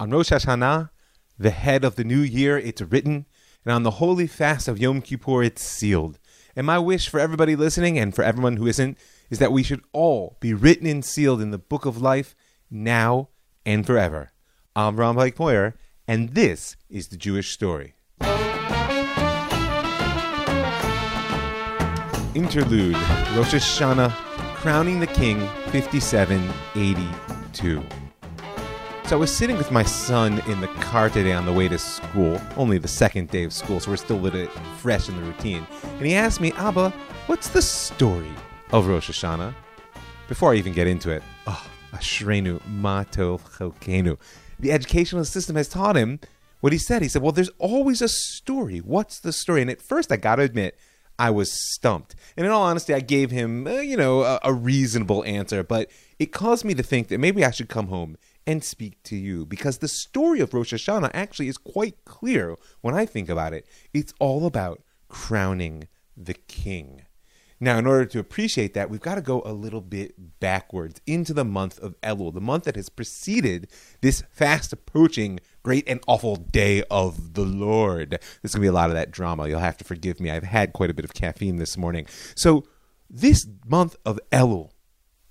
On Rosh Hashanah, the head of the new year, it's written, and on the holy fast of Yom Kippur, it's sealed. And my wish for everybody listening and for everyone who isn't is that we should all be written and sealed in the book of life now and forever. I'm Rav Mike Feuer, and this is the Jewish story. Interlude Rosh Hashanah, Crowning the King, 5782. So I was sitting with my son in the car today on the way to school, only the second day of school, so we're still a little fresh in the routine. And he asked me, Abba, what's the story of Rosh Hashanah? Before I even get into it, oh, Ashrenu Matov Chokenu. The educational system has taught him what he said. He said, Well, there's always a story. What's the story? And at first, I got to admit, I was stumped. And in all honesty, I gave him, uh, you know, a, a reasonable answer, but it caused me to think that maybe I should come home and speak to you because the story of Rosh Hashanah actually is quite clear when I think about it. It's all about crowning the king. Now, in order to appreciate that, we've got to go a little bit backwards into the month of Elul, the month that has preceded this fast approaching great and awful day of the Lord. There's going to be a lot of that drama. You'll have to forgive me. I've had quite a bit of caffeine this morning. So, this month of Elul,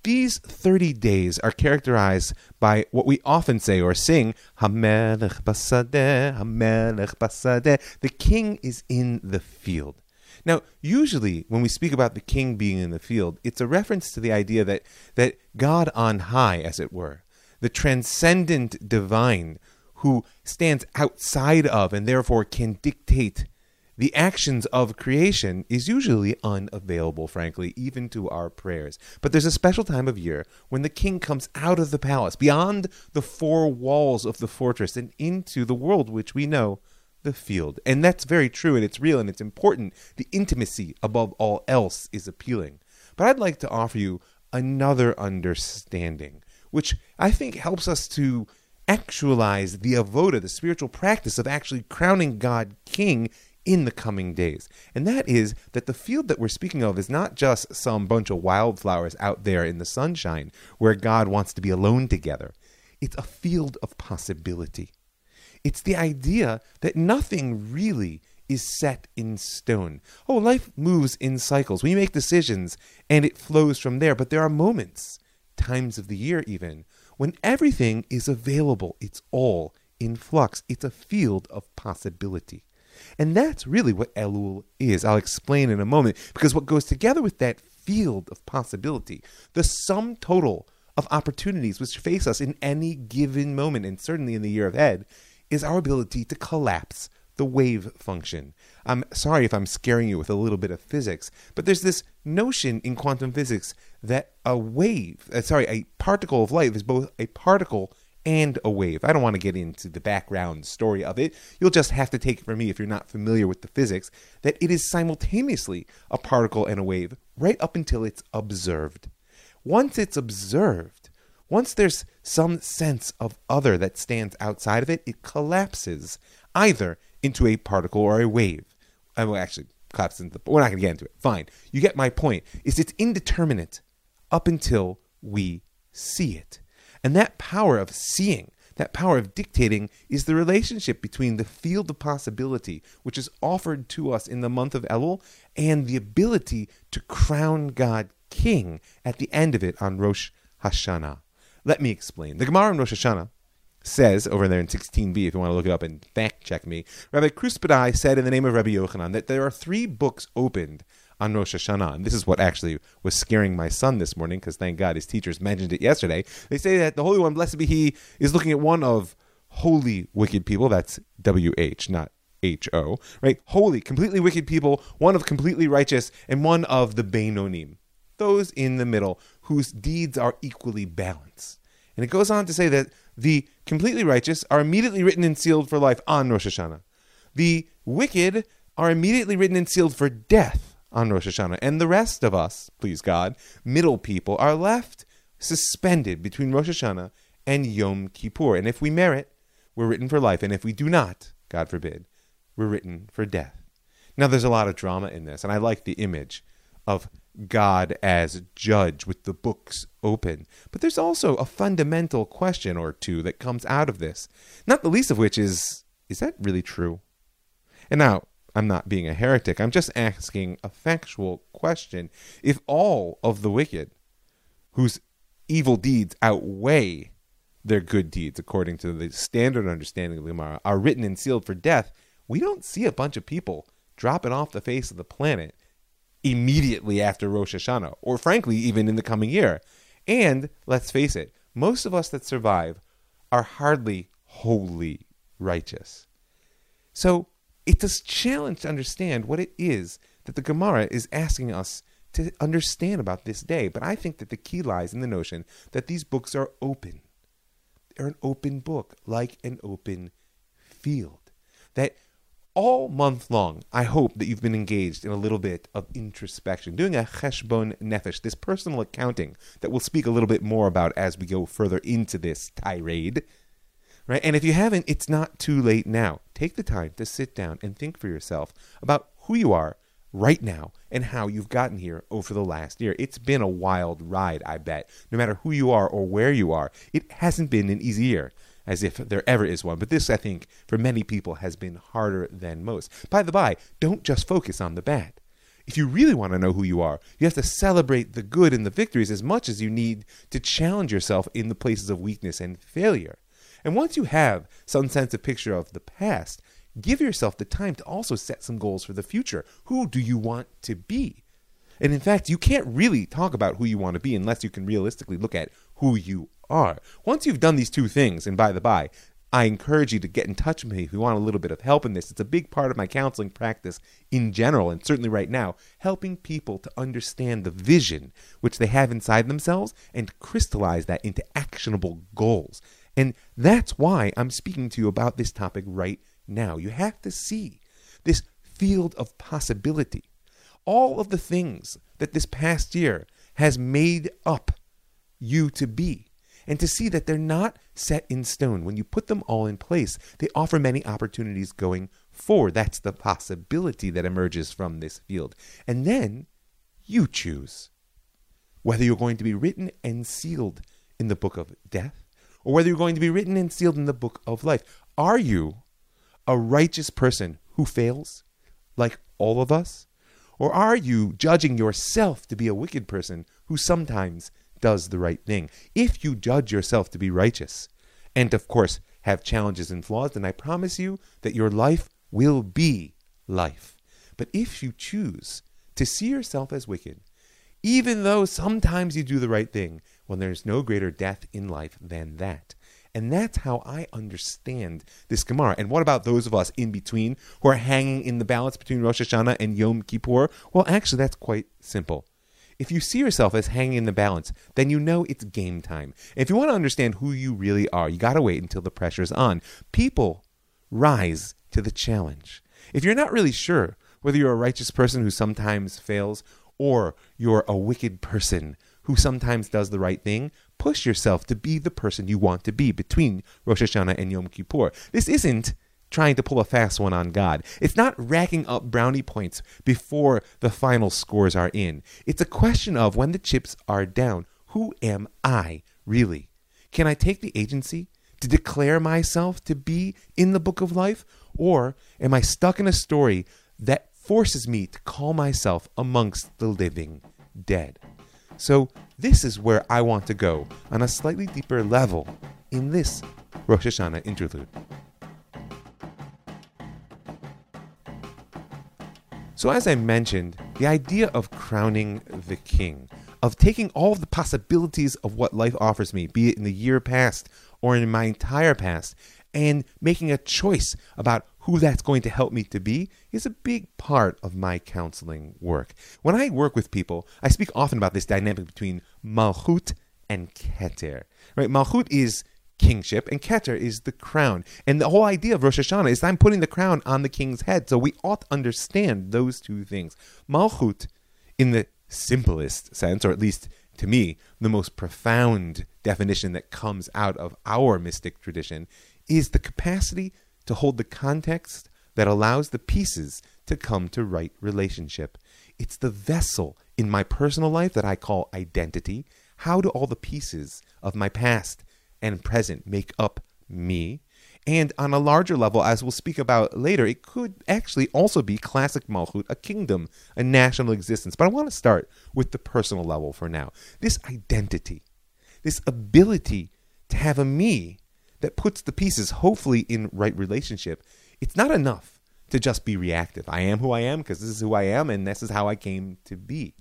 these 30 days are characterized by what we often say or sing, Hamelech basadeh, Hamelech basadeh. The king is in the field. Now, usually when we speak about the king being in the field, it's a reference to the idea that, that God on high, as it were, the transcendent divine who stands outside of and therefore can dictate the actions of creation is usually unavailable, frankly, even to our prayers. But there's a special time of year when the king comes out of the palace, beyond the four walls of the fortress, and into the world which we know the field. And that's very true and it's real and it's important. The intimacy above all else is appealing. But I'd like to offer you another understanding, which I think helps us to actualize the avoda, the spiritual practice of actually crowning God king in the coming days. And that is that the field that we're speaking of is not just some bunch of wildflowers out there in the sunshine where God wants to be alone together. It's a field of possibility. It's the idea that nothing really is set in stone. Oh, life moves in cycles. We make decisions and it flows from there. But there are moments, times of the year even, when everything is available. It's all in flux. It's a field of possibility. And that's really what Elul is. I'll explain in a moment because what goes together with that field of possibility, the sum total of opportunities which face us in any given moment, and certainly in the year of ahead, is our ability to collapse the wave function. I'm sorry if I'm scaring you with a little bit of physics, but there's this notion in quantum physics that a wave, uh, sorry, a particle of light is both a particle and a wave. I don't want to get into the background story of it. You'll just have to take it from me if you're not familiar with the physics that it is simultaneously a particle and a wave right up until it's observed. Once it's observed, once there's some sense of other that stands outside of it, it collapses either into a particle or a wave. I will actually collapse into the, we're not going to get into it. Fine. You get my point. Is it's indeterminate up until we see it. And that power of seeing, that power of dictating, is the relationship between the field of possibility, which is offered to us in the month of Elul, and the ability to crown God king at the end of it on Rosh Hashanah. Let me explain. The Gemara in Rosh Hashanah says over there in 16b, if you want to look it up and fact check me, Rabbi Kruspedai said in the name of Rabbi Yochanan that there are three books opened on Rosh Hashanah. And this is what actually was scaring my son this morning, because thank God his teachers mentioned it yesterday. They say that the Holy One, blessed be He, is looking at one of holy wicked people. That's W H, not H O, right? Holy, completely wicked people, one of completely righteous, and one of the Beinonim, those in the middle, whose deeds are equally balanced. And it goes on to say that the completely righteous are immediately written and sealed for life on Rosh Hashanah. The wicked are immediately written and sealed for death on Rosh Hashanah. And the rest of us, please God, middle people, are left suspended between Rosh Hashanah and Yom Kippur. And if we merit, we're written for life. And if we do not, God forbid, we're written for death. Now, there's a lot of drama in this, and I like the image of God as judge with the books open. But there's also a fundamental question or two that comes out of this, not the least of which is is that really true? And now, I'm not being a heretic, I'm just asking a factual question. If all of the wicked whose evil deeds outweigh their good deeds, according to the standard understanding of the Gemara, are written and sealed for death, we don't see a bunch of people dropping off the face of the planet immediately after Rosh Hashanah, or frankly, even in the coming year. And let's face it, most of us that survive are hardly wholly righteous. So it's a challenge to understand what it is that the Gemara is asking us to understand about this day. But I think that the key lies in the notion that these books are open. They're an open book, like an open field. That all month long, I hope that you've been engaged in a little bit of introspection, doing a cheshbon nefesh, this personal accounting that we'll speak a little bit more about as we go further into this tirade. Right? And if you haven't, it's not too late now. Take the time to sit down and think for yourself about who you are right now and how you've gotten here over the last year. It's been a wild ride, I bet. No matter who you are or where you are, it hasn't been an easy year as if there ever is one. But this, I think, for many people has been harder than most. By the by, don't just focus on the bad. If you really want to know who you are, you have to celebrate the good and the victories as much as you need to challenge yourself in the places of weakness and failure. And once you have some sense of picture of the past, give yourself the time to also set some goals for the future. Who do you want to be? And in fact, you can't really talk about who you want to be unless you can realistically look at who you are. Once you've done these two things, and by the by, I encourage you to get in touch with me if you want a little bit of help in this. It's a big part of my counseling practice in general, and certainly right now, helping people to understand the vision which they have inside themselves and crystallize that into actionable goals. And that's why I'm speaking to you about this topic right now. You have to see this field of possibility. All of the things that this past year has made up you to be and to see that they're not set in stone. When you put them all in place, they offer many opportunities going forward. That's the possibility that emerges from this field. And then you choose whether you're going to be written and sealed in the book of death or whether you're going to be written and sealed in the book of life. Are you a righteous person who fails, like all of us? Or are you judging yourself to be a wicked person who sometimes does the right thing. If you judge yourself to be righteous, and of course have challenges and flaws, then I promise you that your life will be life. But if you choose to see yourself as wicked, even though sometimes you do the right thing, well, there's no greater death in life than that. And that's how I understand this Gemara. And what about those of us in between who are hanging in the balance between Rosh Hashanah and Yom Kippur? Well, actually, that's quite simple. If you see yourself as hanging in the balance, then you know it's game time. If you want to understand who you really are, you got to wait until the pressure's on. People rise to the challenge. If you're not really sure whether you're a righteous person who sometimes fails or you're a wicked person who sometimes does the right thing, push yourself to be the person you want to be between Rosh Hashanah and Yom Kippur. This isn't trying to pull a fast one on God. It's not racking up brownie points before the final scores are in. It's a question of when the chips are down, who am I really? Can I take the agency to declare myself to be in the book of life? Or am I stuck in a story that forces me to call myself amongst the living dead? So, this is where I want to go on a slightly deeper level in this Rosh Hashanah interlude. So, as I mentioned, the idea of crowning the king, of taking all of the possibilities of what life offers me, be it in the year past or in my entire past, and making a choice about who that's going to help me to be is a big part of my counseling work. When I work with people, I speak often about this dynamic between Malchut and Keter. Right? Malchut is kingship, and Keter is the crown. And the whole idea of Rosh Hashanah is I'm putting the crown on the king's head. So we ought to understand those two things. Malchut, in the simplest sense, or at least to me, the most profound definition that comes out of our mystic tradition, is the capacity to hold the context that allows the pieces to come to right relationship. It's the vessel in my personal life that I call identity. How do all the pieces of my past and present make up me? And on a larger level, as we'll speak about later, it could actually also be classic Malchut, a kingdom, a national existence. But I want to start with the personal level for now. This identity, this ability to have a me that puts the pieces hopefully in right relationship, it's not enough to just be reactive. I am who I am because this is who I am and this is how I came to be.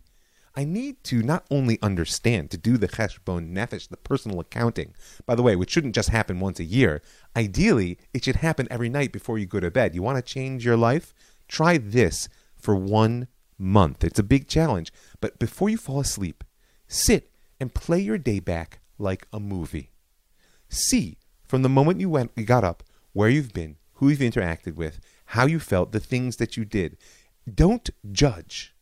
I need to not only understand, to do the cheshbon nefesh, the personal accounting, by the way, which shouldn't just happen once a year. Ideally, it should happen every night before you go to bed. You want to change your life? Try this for one month. It's a big challenge. But before you fall asleep, sit and play your day back like a movie. See, from the moment you went, you got up, where you've been, who you've interacted with, how you felt, the things that you did. Don't judge.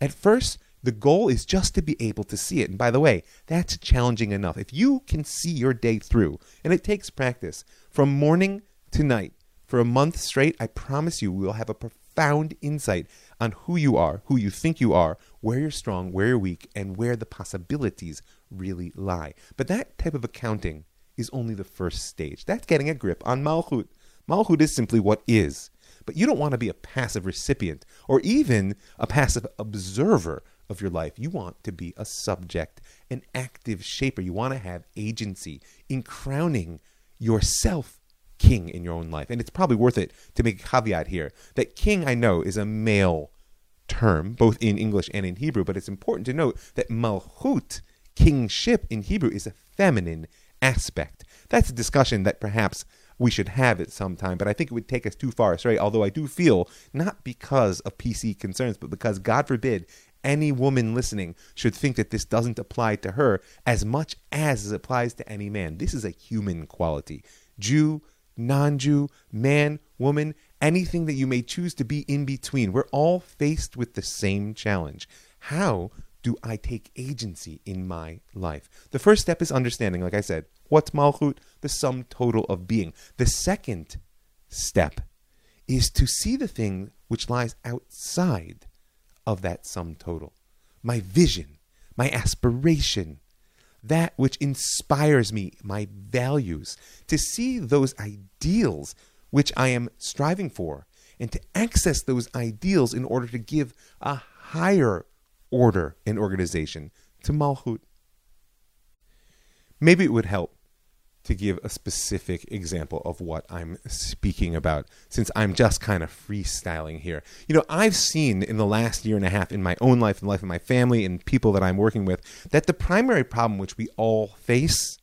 At first, the goal is just to be able to see it. And by the way, that's challenging enough. If you can see your day through, and it takes practice, from morning to night, for a month straight, I promise you, we'll have a profound insight on who you are, who you think you are, where you're strong, where you're weak, and where the possibilities really lie. But that type of accounting is only the first stage. That's getting a grip on Malchut. Malchut is simply what is. But you don't want to be a passive recipient or even a passive observer of your life. You want to be a subject, an active shaper. You want to have agency in crowning yourself king in your own life. And it's probably worth it to make a caveat here that king, I know, is a male term, both in English and in Hebrew, but it's important to note that malchut, kingship in Hebrew, is a feminine aspect. That's a discussion that perhaps we should have at some time, but I think it would take us too far astray. Although I do feel, not because of PC concerns, but because, God forbid, any woman listening should think that this doesn't apply to her as much as it applies to any man. This is a human quality. Jew, non Jew, man, woman, anything that you may choose to be in between. We're all faced with the same challenge. How do I take agency in my life? The first step is understanding, like I said, what's Malchut? The sum total of being. The second step is to see the thing which lies outside of that sum total. My vision, my aspiration, that which inspires me, my values, to see those ideals which I am striving for, and to access those ideals in order to give a higher order and organization to Malchut. Maybe it would help to give a specific example of what I'm speaking about, since I'm just kind of freestyling here. You know, I've seen in the last year and a half in my own life, in the life of my family, and people that I'm working with, that the primary problem which we all face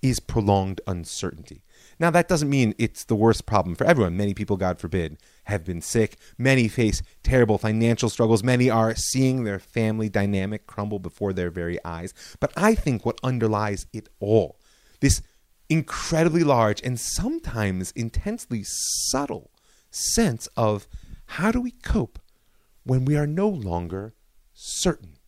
is prolonged uncertainty. Now, that doesn't mean it's the worst problem for everyone. Many people, God forbid, have been sick. Many face terrible financial struggles. Many are seeing their family dynamic crumble before their very eyes. But I think what underlies it all, this incredibly large and sometimes intensely subtle sense of how do we cope when we are no longer certain?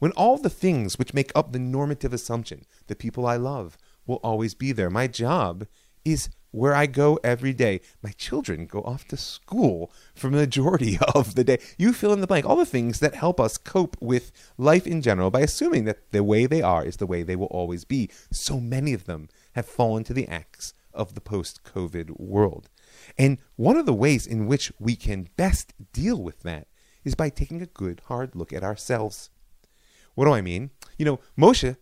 When all the things which make up the normative assumption, the people I love, will always be there. My job is where I go every day. My children go off to school for the majority of the day. You fill in the blank. All the things that help us cope with life in general by assuming that the way they are is the way they will always be. So many of them have fallen to the axe of the post COVID world. And one of the ways in which we can best deal with that is by taking a good hard look at ourselves. What do I mean? You know, Moshe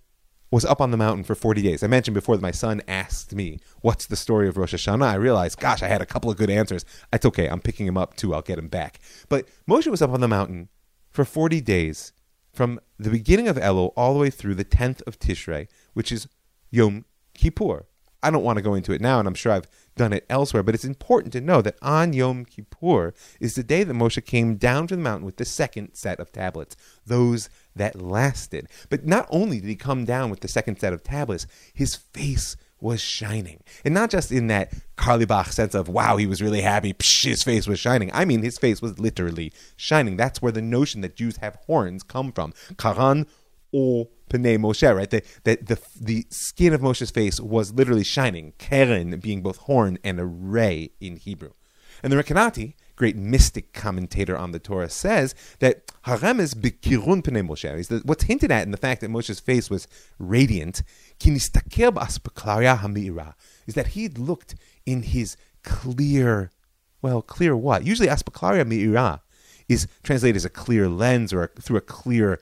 was up on the mountain for 40 days. I mentioned before that my son asked me, What's the story of Rosh Hashanah? I realized, gosh, I had a couple of good answers. It's okay. I'm picking him up too. I'll get him back. But Moshe was up on the mountain for 40 days from the beginning of Elul all the way through the 10th of Tishrei, which is Yom Kippur. I don't want to go into it now, and I'm sure I've done it elsewhere, but it's important to know that on Yom Kippur is the day that Moshe came down from the mountain with the second set of tablets, those that lasted. But not only did he come down with the second set of tablets, his face was shining. And not just in that Carlebach sense of, wow, he was really happy, psh, his face was shining. I mean, his face was literally shining. That's where the notion that Jews have horns come from. Karan o Pnei Moshe, right? The, the, the, the skin of Moshe's face was literally shining, Keren being both horn and a ray in Hebrew. And the Rekanati great mystic commentator on the Torah, says that Haremes bikirun pnei Moshe. What's hinted at in the fact that Moshe's face was radiant, is that he looked in his clear, well, clear what? Usually aspaklaria mi'ira is translated as a clear lens or a, through a clear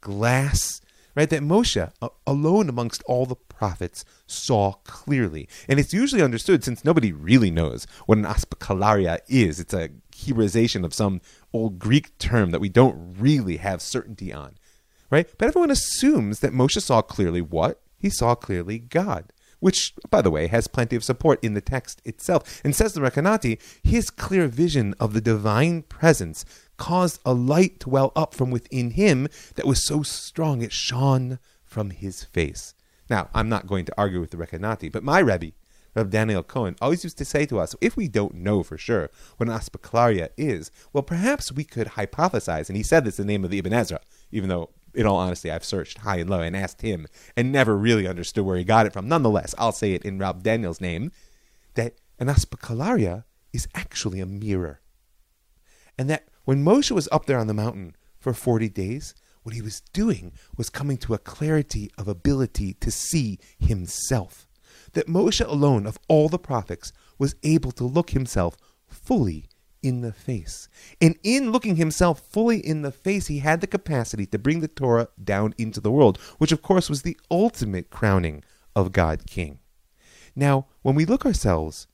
glass right? That Moshe, alone amongst all the prophets, saw clearly. And it's usually understood since nobody really knows what an aspakalaria is. It's a Hebraization of some old Greek term that we don't really have certainty on, right? But everyone assumes that Moshe saw clearly what? He saw clearly God which, by the way, has plenty of support in the text itself. And says the Rekanati, his clear vision of the divine presence caused a light to well up from within him that was so strong it shone from his face. Now, I'm not going to argue with the Rekanati, but my Rebbe, Reb Daniel Cohen, always used to say to us, if we don't know for sure what an aspaklaria is, well, perhaps we could hypothesize, and he said this in the name of the Ibn Ezra, even though, in all honesty, I've searched high and low and asked him and never really understood where he got it from. Nonetheless, I'll say it in Reb Daniel's name, that an aspaklaria is actually a mirror. And that when Moshe was up there on the mountain for 40 days, what he was doing was coming to a clarity of ability to see himself. That Moshe alone, of all the prophets, was able to look himself fully in the face. And in looking himself fully in the face, he had the capacity to bring the Torah down into the world, which of course was the ultimate crowning of God King. Now, when we look ourselves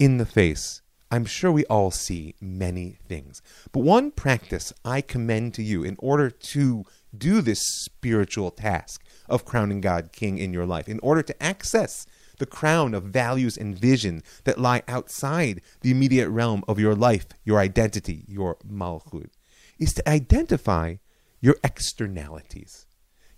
in the face, I'm sure we all see many things. But one practice I commend to you in order to do this spiritual task of crowning God King in your life, in order to access the crown of values and vision that lie outside the immediate realm of your life, your identity, your malchut, is to identify your externalities.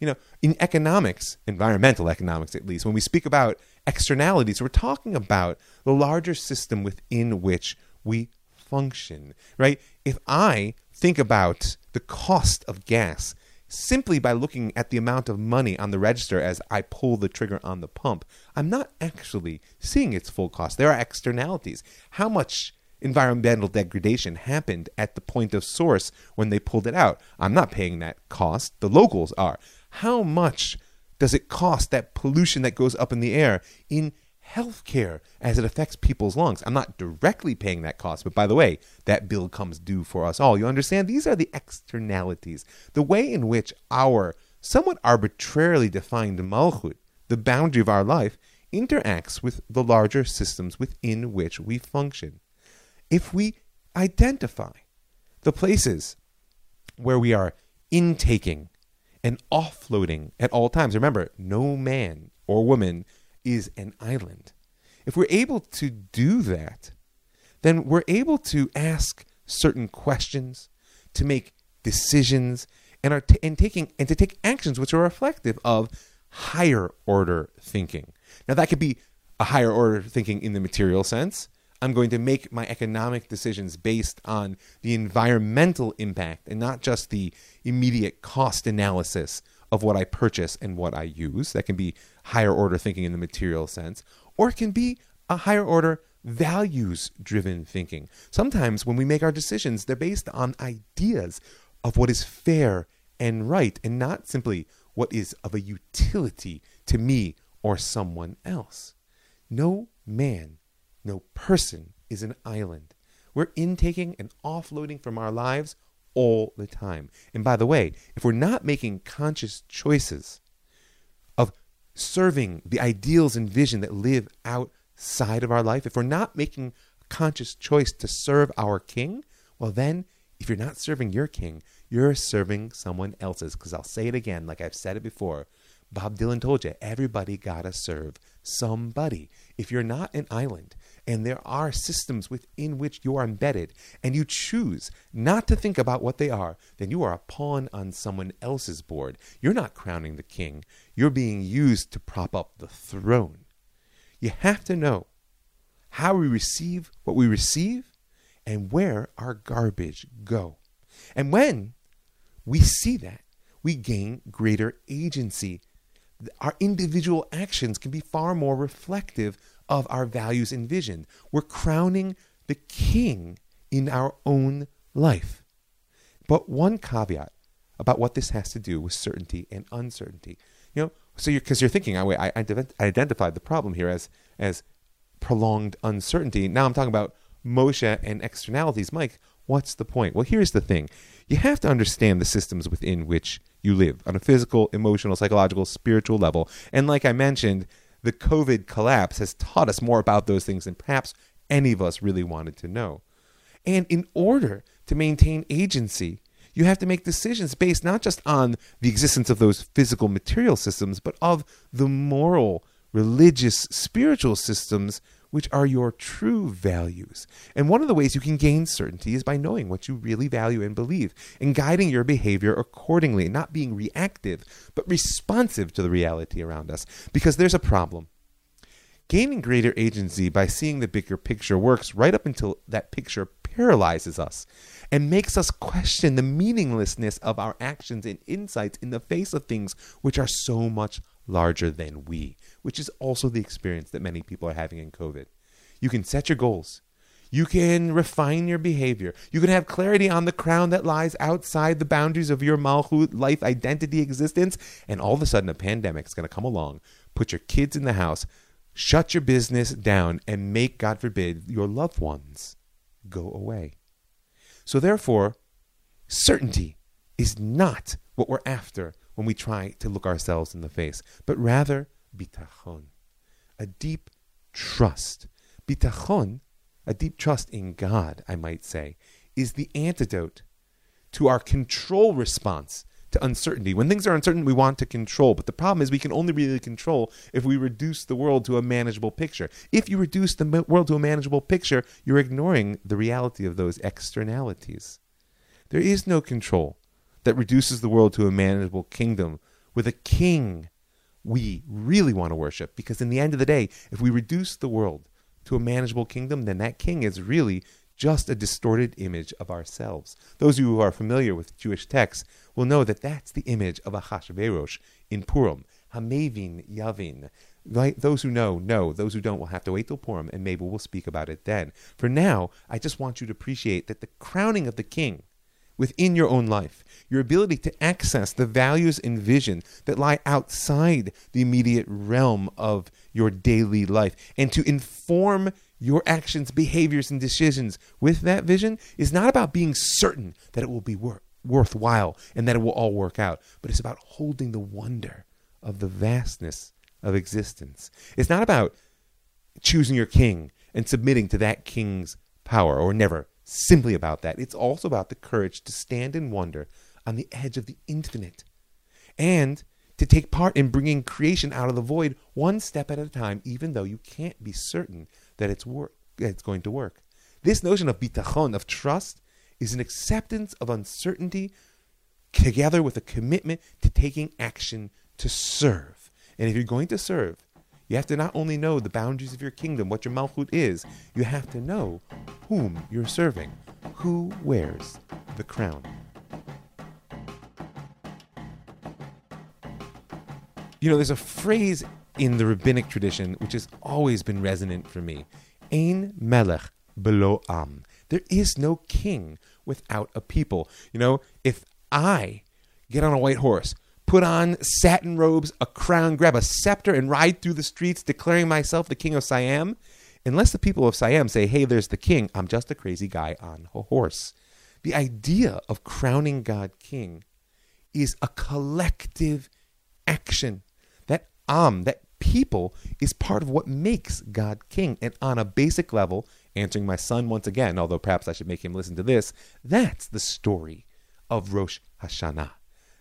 You know, in economics, environmental economics at least, when we speak about externalities, we're talking about the larger system within which we function, right? If I think about the cost of gas simply by looking at the amount of money on the register as I pull the trigger on the pump, I'm not actually seeing its full cost. There are externalities. How much environmental degradation happened at the point of source when they pulled it out? I'm not paying that cost. The locals are. How much does it cost that pollution that goes up in the air in healthcare as it affects people's lungs? I'm not directly paying that cost, but by the way, that bill comes due for us all. You understand? These are the externalities, the way in which our somewhat arbitrarily defined malchut, the boundary of our life, interacts with the larger systems within which we function. If we identify the places where we are intaking and offloading at all times. Remember, no man or woman is an island. If we're able to do that, then we're able to ask certain questions, to make decisions, and are t- and taking and to take actions which are reflective of higher order thinking. Now that could be a higher order thinking in the material sense. I'm going to make my economic decisions based on the environmental impact and not just the immediate cost analysis of what I purchase and what I use. That can be higher order thinking in the material sense, or it can be a higher order values driven thinking. Sometimes when we make our decisions, they're based on ideas of what is fair and right and not simply what is of a utility to me or someone else. No man no person is an island. We're intaking and offloading from our lives all the time. And by the way, if we're not making conscious choices of serving the ideals and vision that live outside of our life, if we're not making conscious choice to serve our king, well, then if you're not serving your king, you're serving someone else's. Because I'll say it again, like I've said it before. Bob Dylan told you, everybody gotta serve somebody. If you're not an island, and there are systems within which you are embedded, and you choose not to think about what they are, then you are a pawn on someone else's board. You're not crowning the king, you're being used to prop up the throne. You have to know how we receive what we receive and where our garbage go. And when we see that, we gain greater agency. Our individual actions can be far more reflective of our values and vision. We're crowning the king in our own life. But one caveat about what this has to do with certainty and uncertainty. You know, so you're because you're thinking, I, I, I identified the problem here as as prolonged uncertainty. Now I'm talking about Moshe and externalities. Mike, what's the point? Well, here's the thing: you have to understand the systems within which you live on a physical, emotional, psychological, spiritual level. And like I mentioned, the COVID collapse has taught us more about those things than perhaps any of us really wanted to know. And in order to maintain agency, you have to make decisions based not just on the existence of those physical material systems, but of the moral, religious, spiritual systems which are your true values. And one of the ways you can gain certainty is by knowing what you really value and believe and guiding your behavior accordingly, not being reactive, but responsive to the reality around us. Because there's a problem. Gaining greater agency by seeing the bigger picture works right up until that picture paralyzes us and makes us question the meaninglessness of our actions and insights in the face of things which are so much larger than we, which is also the experience that many people are having in COVID. You can set your goals. You can refine your behavior. You can have clarity on the crown that lies outside the boundaries of your malchut life identity existence. And all of a sudden, a pandemic is going to come along, put your kids in the house, shut your business down, and make, God forbid, your loved ones go away. So, therefore, certainty is not what we're after when we try to look ourselves in the face, but rather bitachon, a deep trust. Bitachon, a deep trust in God, I might say, is the antidote to our control response to uncertainty. When things are uncertain, we want to control. But the problem is, we can only really control if we reduce the world to a manageable picture. If you reduce the world to a manageable picture, you're ignoring the reality of those externalities. There is no control that reduces the world to a manageable kingdom with a king we really want to worship. Because in the end of the day, if we reduce the world to a manageable kingdom, then that king is really just a distorted image of ourselves. Those of you who are familiar with Jewish texts will know that that's the image of Achashverosh in Purim. Hamevin Yavin. Right? Those who know, know. Those who don't will have to wait till Purim, and maybe we'll speak about it then. For now, I just want you to appreciate that the crowning of the king within your own life, your ability to access the values and vision that lie outside the immediate realm of your daily life, and to inform your actions, behaviors, and decisions with that vision is not about being certain that it will be wor- worthwhile and that it will all work out, but it's about holding the wonder of the vastness of existence. It's not about choosing your king and submitting to that king's power, or never simply about that. It's also about the courage to stand in wonder on the edge of the infinite and to take part in bringing creation out of the void one step at a time, even though you can't be certain that it's, work, that it's going to work. This notion of bitachon, of trust, is an acceptance of uncertainty together with a commitment to taking action to serve. And if you're going to serve, you have to not only know the boundaries of your kingdom, what your malchut is, you have to know whom you're serving, who wears the crown. You know, there's a phrase in the rabbinic tradition which has always been resonant for me. Ein melech belo am. There is no king without a people. You know, if I get on a white horse, put on satin robes, a crown, grab a scepter, and ride through the streets declaring myself the king of Siam, unless the people of Siam say, hey, there's the king, I'm just a crazy guy on a horse. The idea of crowning God king is a collective action. That am, that people, is part of what makes God king. And on a basic level, answering my son once again, although perhaps I should make him listen to this, that's the story of Rosh Hashanah.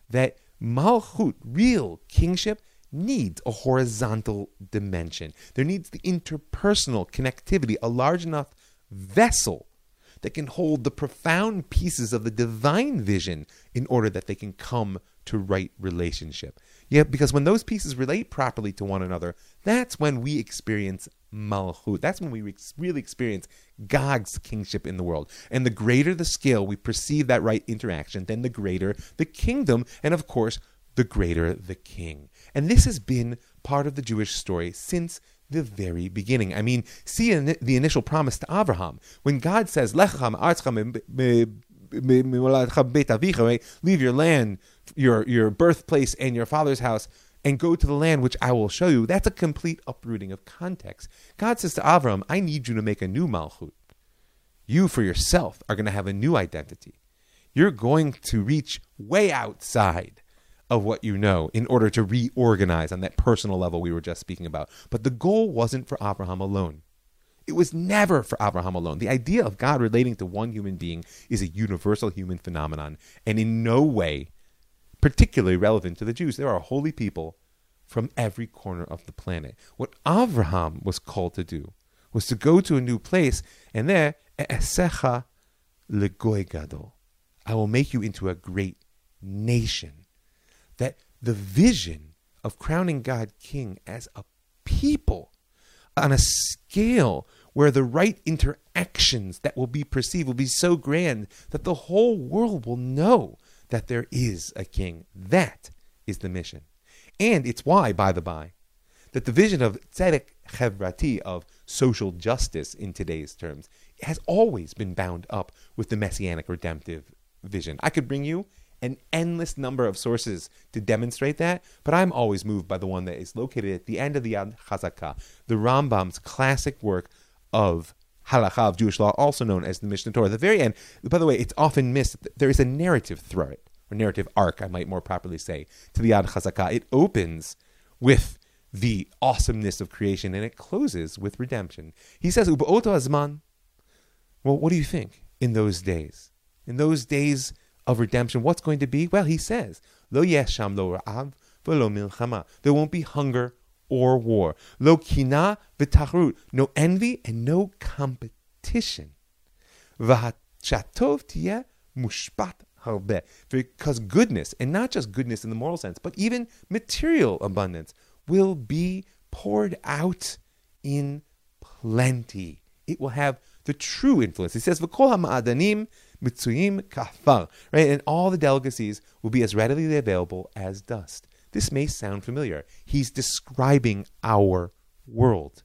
That Malchut, real kingship, needs a horizontal dimension. There needs the interpersonal connectivity, a large enough vessel that can hold the profound pieces of the divine vision in order that they can come to right relationship. Yeah, because when those pieces relate properly to one another, that's when we experience Malchut. That's when we really experience God's kingship in the world. And the greater the scale we perceive that right interaction, then the greater the kingdom, and of course, the greater the king. And this has been part of the Jewish story since the very beginning. I mean, see in the initial promise to Abraham when God says, leave your land, your, your birthplace, and your father's house, and go to the land which I will show you. That's a complete uprooting of context. God says to Avram, I need you to make a new Malchut. You, for yourself, are going to have a new identity. You're going to reach way outside of what you know in order to reorganize on that personal level we were just speaking about. But the goal wasn't for Abraham alone. It was never for Abraham alone. The idea of God relating to one human being is a universal human phenomenon and in no way particularly relevant to the Jews. There are holy people from every corner of the planet. What Abraham was called to do was to go to a new place and there, Esecha legoy gadol. I will make you into a great nation. That the vision of crowning God king as a people on a scale where the right interactions that will be perceived will be so grand that the whole world will know that there is a king. That is the mission. And it's why, by the by, that the vision of tzedek chevrati, of social justice in today's terms, has always been bound up with the messianic redemptive vision. I could bring you an endless number of sources to demonstrate that, but I'm always moved by the one that is located at the end of the Yad Chazakah, the Rambam's classic work of halakha of Jewish law, also known as the Mishneh Torah. At the very end, by the way, it's often missed. There is a narrative thread, or narrative arc, I might more properly say, to the Yad Chazakah. It opens with the awesomeness of creation, and it closes with redemption. He says, "Ubeoto azman." Well, what do you think in those days? In those days of redemption, what's going to be? Well, he says, "Lo yesham lo ra'av v'lo milchama." There won't be hunger or war. Lo kina v'tachrut, no envy and no competition. V'hachatov tiyeh mushpat harbe. Because goodness, and not just goodness in the moral sense, but even material abundance, will be poured out in plenty. It will have the true influence. He says, "V'kol ha'ma'adanim mitzuyim kafar," right? And all the delicacies will be as readily available as dust. This may sound familiar. He's describing our world.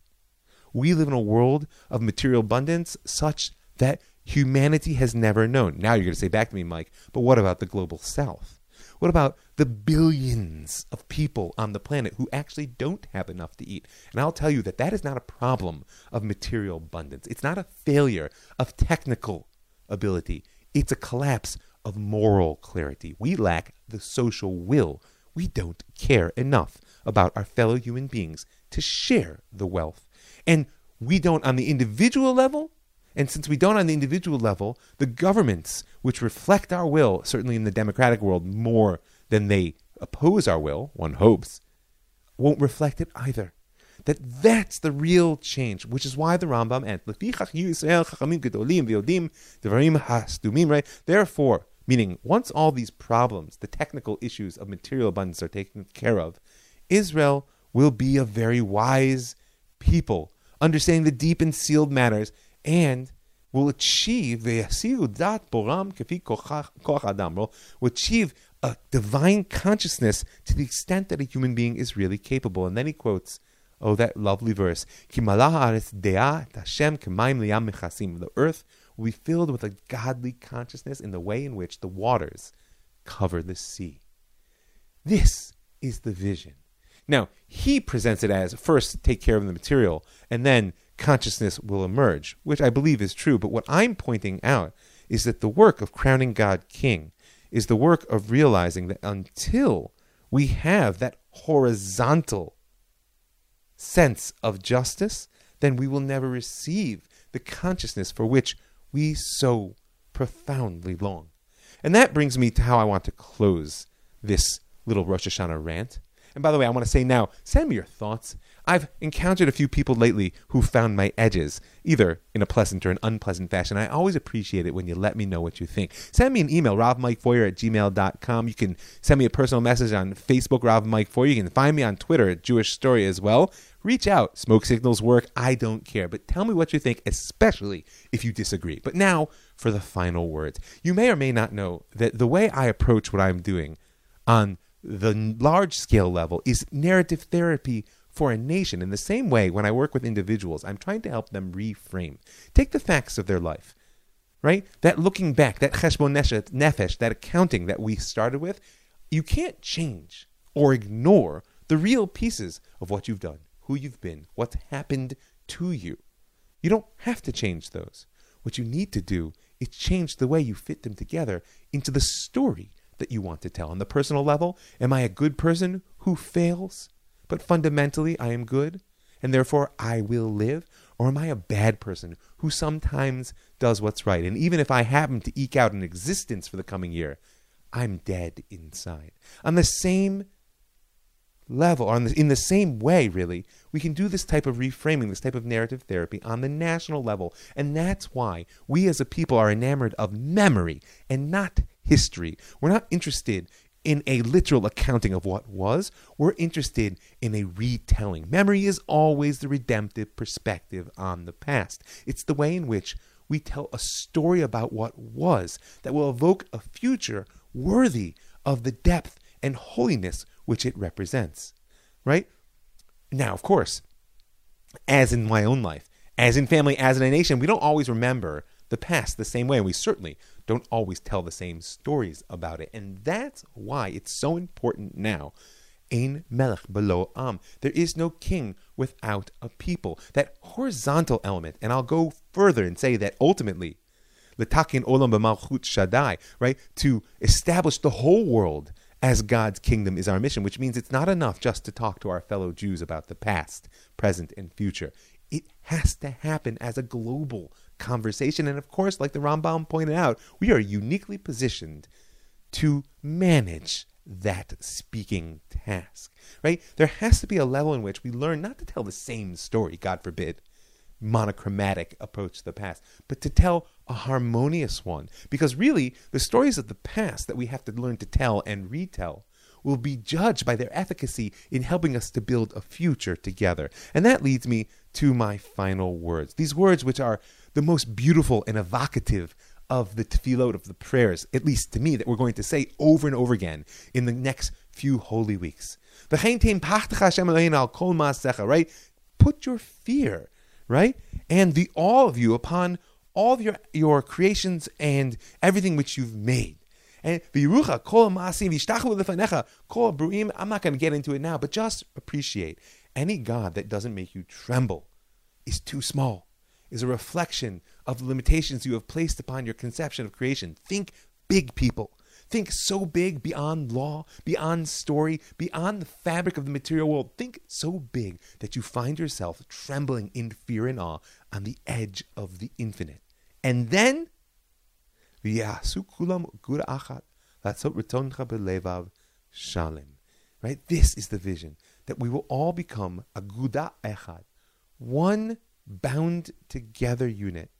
We live in a world of material abundance such that humanity has never known. Now you're going to say back to me, Mike, but what about the global south? What about the billions of people on the planet who actually don't have enough to eat? And I'll tell you that that is not a problem of material abundance. It's not a failure of technical ability. It's a collapse of moral clarity. We lack the social will we don't care enough about our fellow human beings to share the wealth. And we don't on the individual level. And since we don't on the individual level, the governments which reflect our will, certainly in the democratic world more than they oppose our will, one hopes, won't reflect it either. That that's the real change, which is why the Rambam ends. Therefore, Meaning, once all these problems, the technical issues of material abundance are taken care of, Israel will be a very wise people, understanding the deep and sealed matters, and will achieve will achieve a divine consciousness to the extent that a human being is really capable. And then he quotes, oh, that lovely verse, The earth will be filled with a godly consciousness in the way in which the waters cover the sea. This is the vision. Now, he presents it as first take care of the material, and then consciousness will emerge, which I believe is true. But what I'm pointing out is that the work of crowning God king is the work of realizing that until we have that horizontal sense of justice, then we will never receive the consciousness for which we so profoundly long. And that brings me to how I want to close this little Rosh Hashanah rant. And by the way, I want to say now, send me your thoughts. I've encountered a few people lately who found my edges, either in a pleasant or an unpleasant fashion. I always appreciate it when you let me know what you think. Send me an email, ravmikefeuer at gmail.com. You can send me a personal message on Facebook, Rav Mike Feuer. You can find me on Twitter at Jewish Story as well. Reach out. Smoke signals work. I don't care. But tell me what you think, especially if you disagree. But now for the final words. You may or may not know that the way I approach what I'm doing on the large scale level is narrative therapy for a nation. In the same way, when I work with individuals, I'm trying to help them reframe. Take the facts of their life, right? That looking back, that cheshbon nefesh, that accounting that we started with, you can't change or ignore the real pieces of what you've done, who you've been, what's happened to you. You don't have to change those. What you need to do is change the way you fit them together into the story that you want to tell. On the personal level, am I a good person who fails, but fundamentally I am good, and therefore I will live? Or am I a bad person who sometimes does what's right? And even if I happen to eke out an existence for the coming year, I'm dead inside. On the same level, on the, in the same way, really, we can do this type of reframing, this type of narrative therapy on the national level. And that's why we as a people are enamored of memory and not history. We're not interested in a literal accounting of what was, we're interested in a retelling. Memory is always the redemptive perspective on the past. It's the way in which we tell a story about what was that will evoke a future worthy of the depth and holiness which it represents. Right? Now, of course, as in my own life, as in family, as in a nation, we don't always remember the past the same way. And we certainly don't always tell the same stories about it. And that's why it's so important now. Ein melech below am. There is no king without a people. That horizontal element, and I'll go further and say that ultimately, letakin olam b'malchut shaddai, right? To establish the whole world as God's kingdom is our mission, which means it's not enough just to talk to our fellow Jews about the past, present, and future. It has to happen as a global conversation. And of course, like the Rambam pointed out, we are uniquely positioned to manage that speaking task, right? There has to be a level in which we learn not to tell the same story, God forbid, monochromatic approach to the past, but to tell a harmonious one. Because really, the stories of the past that we have to learn to tell and retell will be judged by their efficacy in helping us to build a future together. And that leads me to my final words. These words, which are the most beautiful and evocative of the tefillot, of the prayers, at least to me, that we're going to say over and over again in the next few holy weeks. Right? Put your fear, right? And the all of you upon all of your, your creations and everything which you've made. And. I'm not going to get into it now, but just appreciate any God that doesn't make you tremble is too small. Is a reflection of the limitations you have placed upon your conception of creation. Think big, people. Think so big beyond law, beyond story, beyond the fabric of the material world. Think so big that you find yourself trembling in fear and awe on the edge of the infinite. And then. Right? This is the vision that we will all become a guda echad, one bound together unit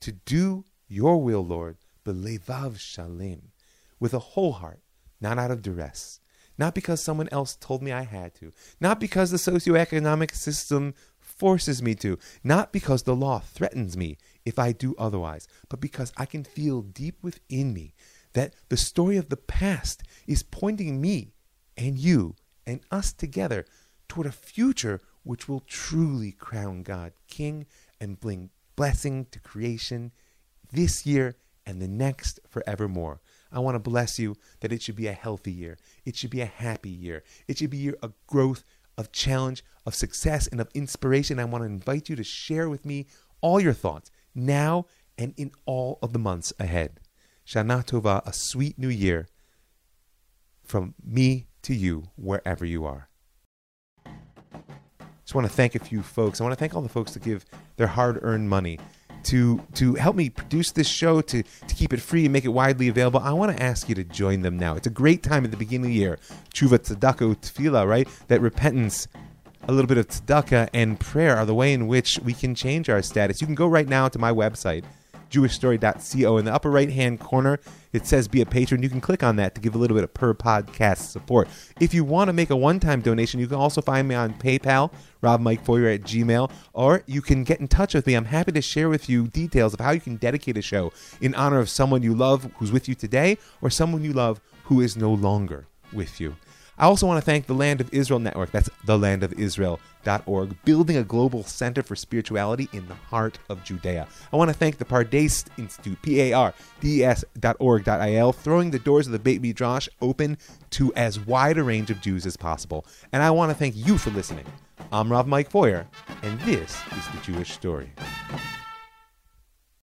to do your will, Lord, belevav shalem, with a whole heart, not out of duress, not because someone else told me I had to, not because the socioeconomic system forces me to, not because the law threatens me if I do otherwise, but because I can feel deep within me that the story of the past is pointing me and you and us together toward a future which will truly crown God King and bring blessing to creation this year and the next forevermore. I want to bless you that it should be a healthy year. It should be a happy year. It should be a year of growth, of challenge, of success, and of inspiration. I want to invite you to share with me all your thoughts now and in all of the months ahead. Shana Tova, a sweet new year from me to you, wherever you are. Just want to thank a few folks. I want to thank all the folks that give their hard-earned money to to help me produce this show, to to keep it free and make it widely available. I want to ask you to join them now. It's a great time at the beginning of the year. Tshuva tzedakah tefillah, right? That repentance a little bit of tzedakah and prayer are the way in which we can change our status. You can go right now to my website, jewishstory.co. In the upper right hand corner, it says Be a Patron. You can click on that to give a little bit of per podcast support. If you want to make a one time donation, you can also find me on PayPal, ravmikefeuer at gmail, or you can get in touch with me. I'm happy to share with you details of how you can dedicate a show in honor of someone you love who's with you today or someone you love who is no longer with you. I also want to thank the Land of Israel Network. That's thelandofisrael.org, building a global center for spirituality in the heart of Judea. I want to thank the Pardes Institute, P A R D S dot org dot il, throwing the doors of the Beit Midrash open to as wide a range of Jews as possible. And I want to thank you for listening. I'm Rav Mike Feuer, and this is the Jewish Story.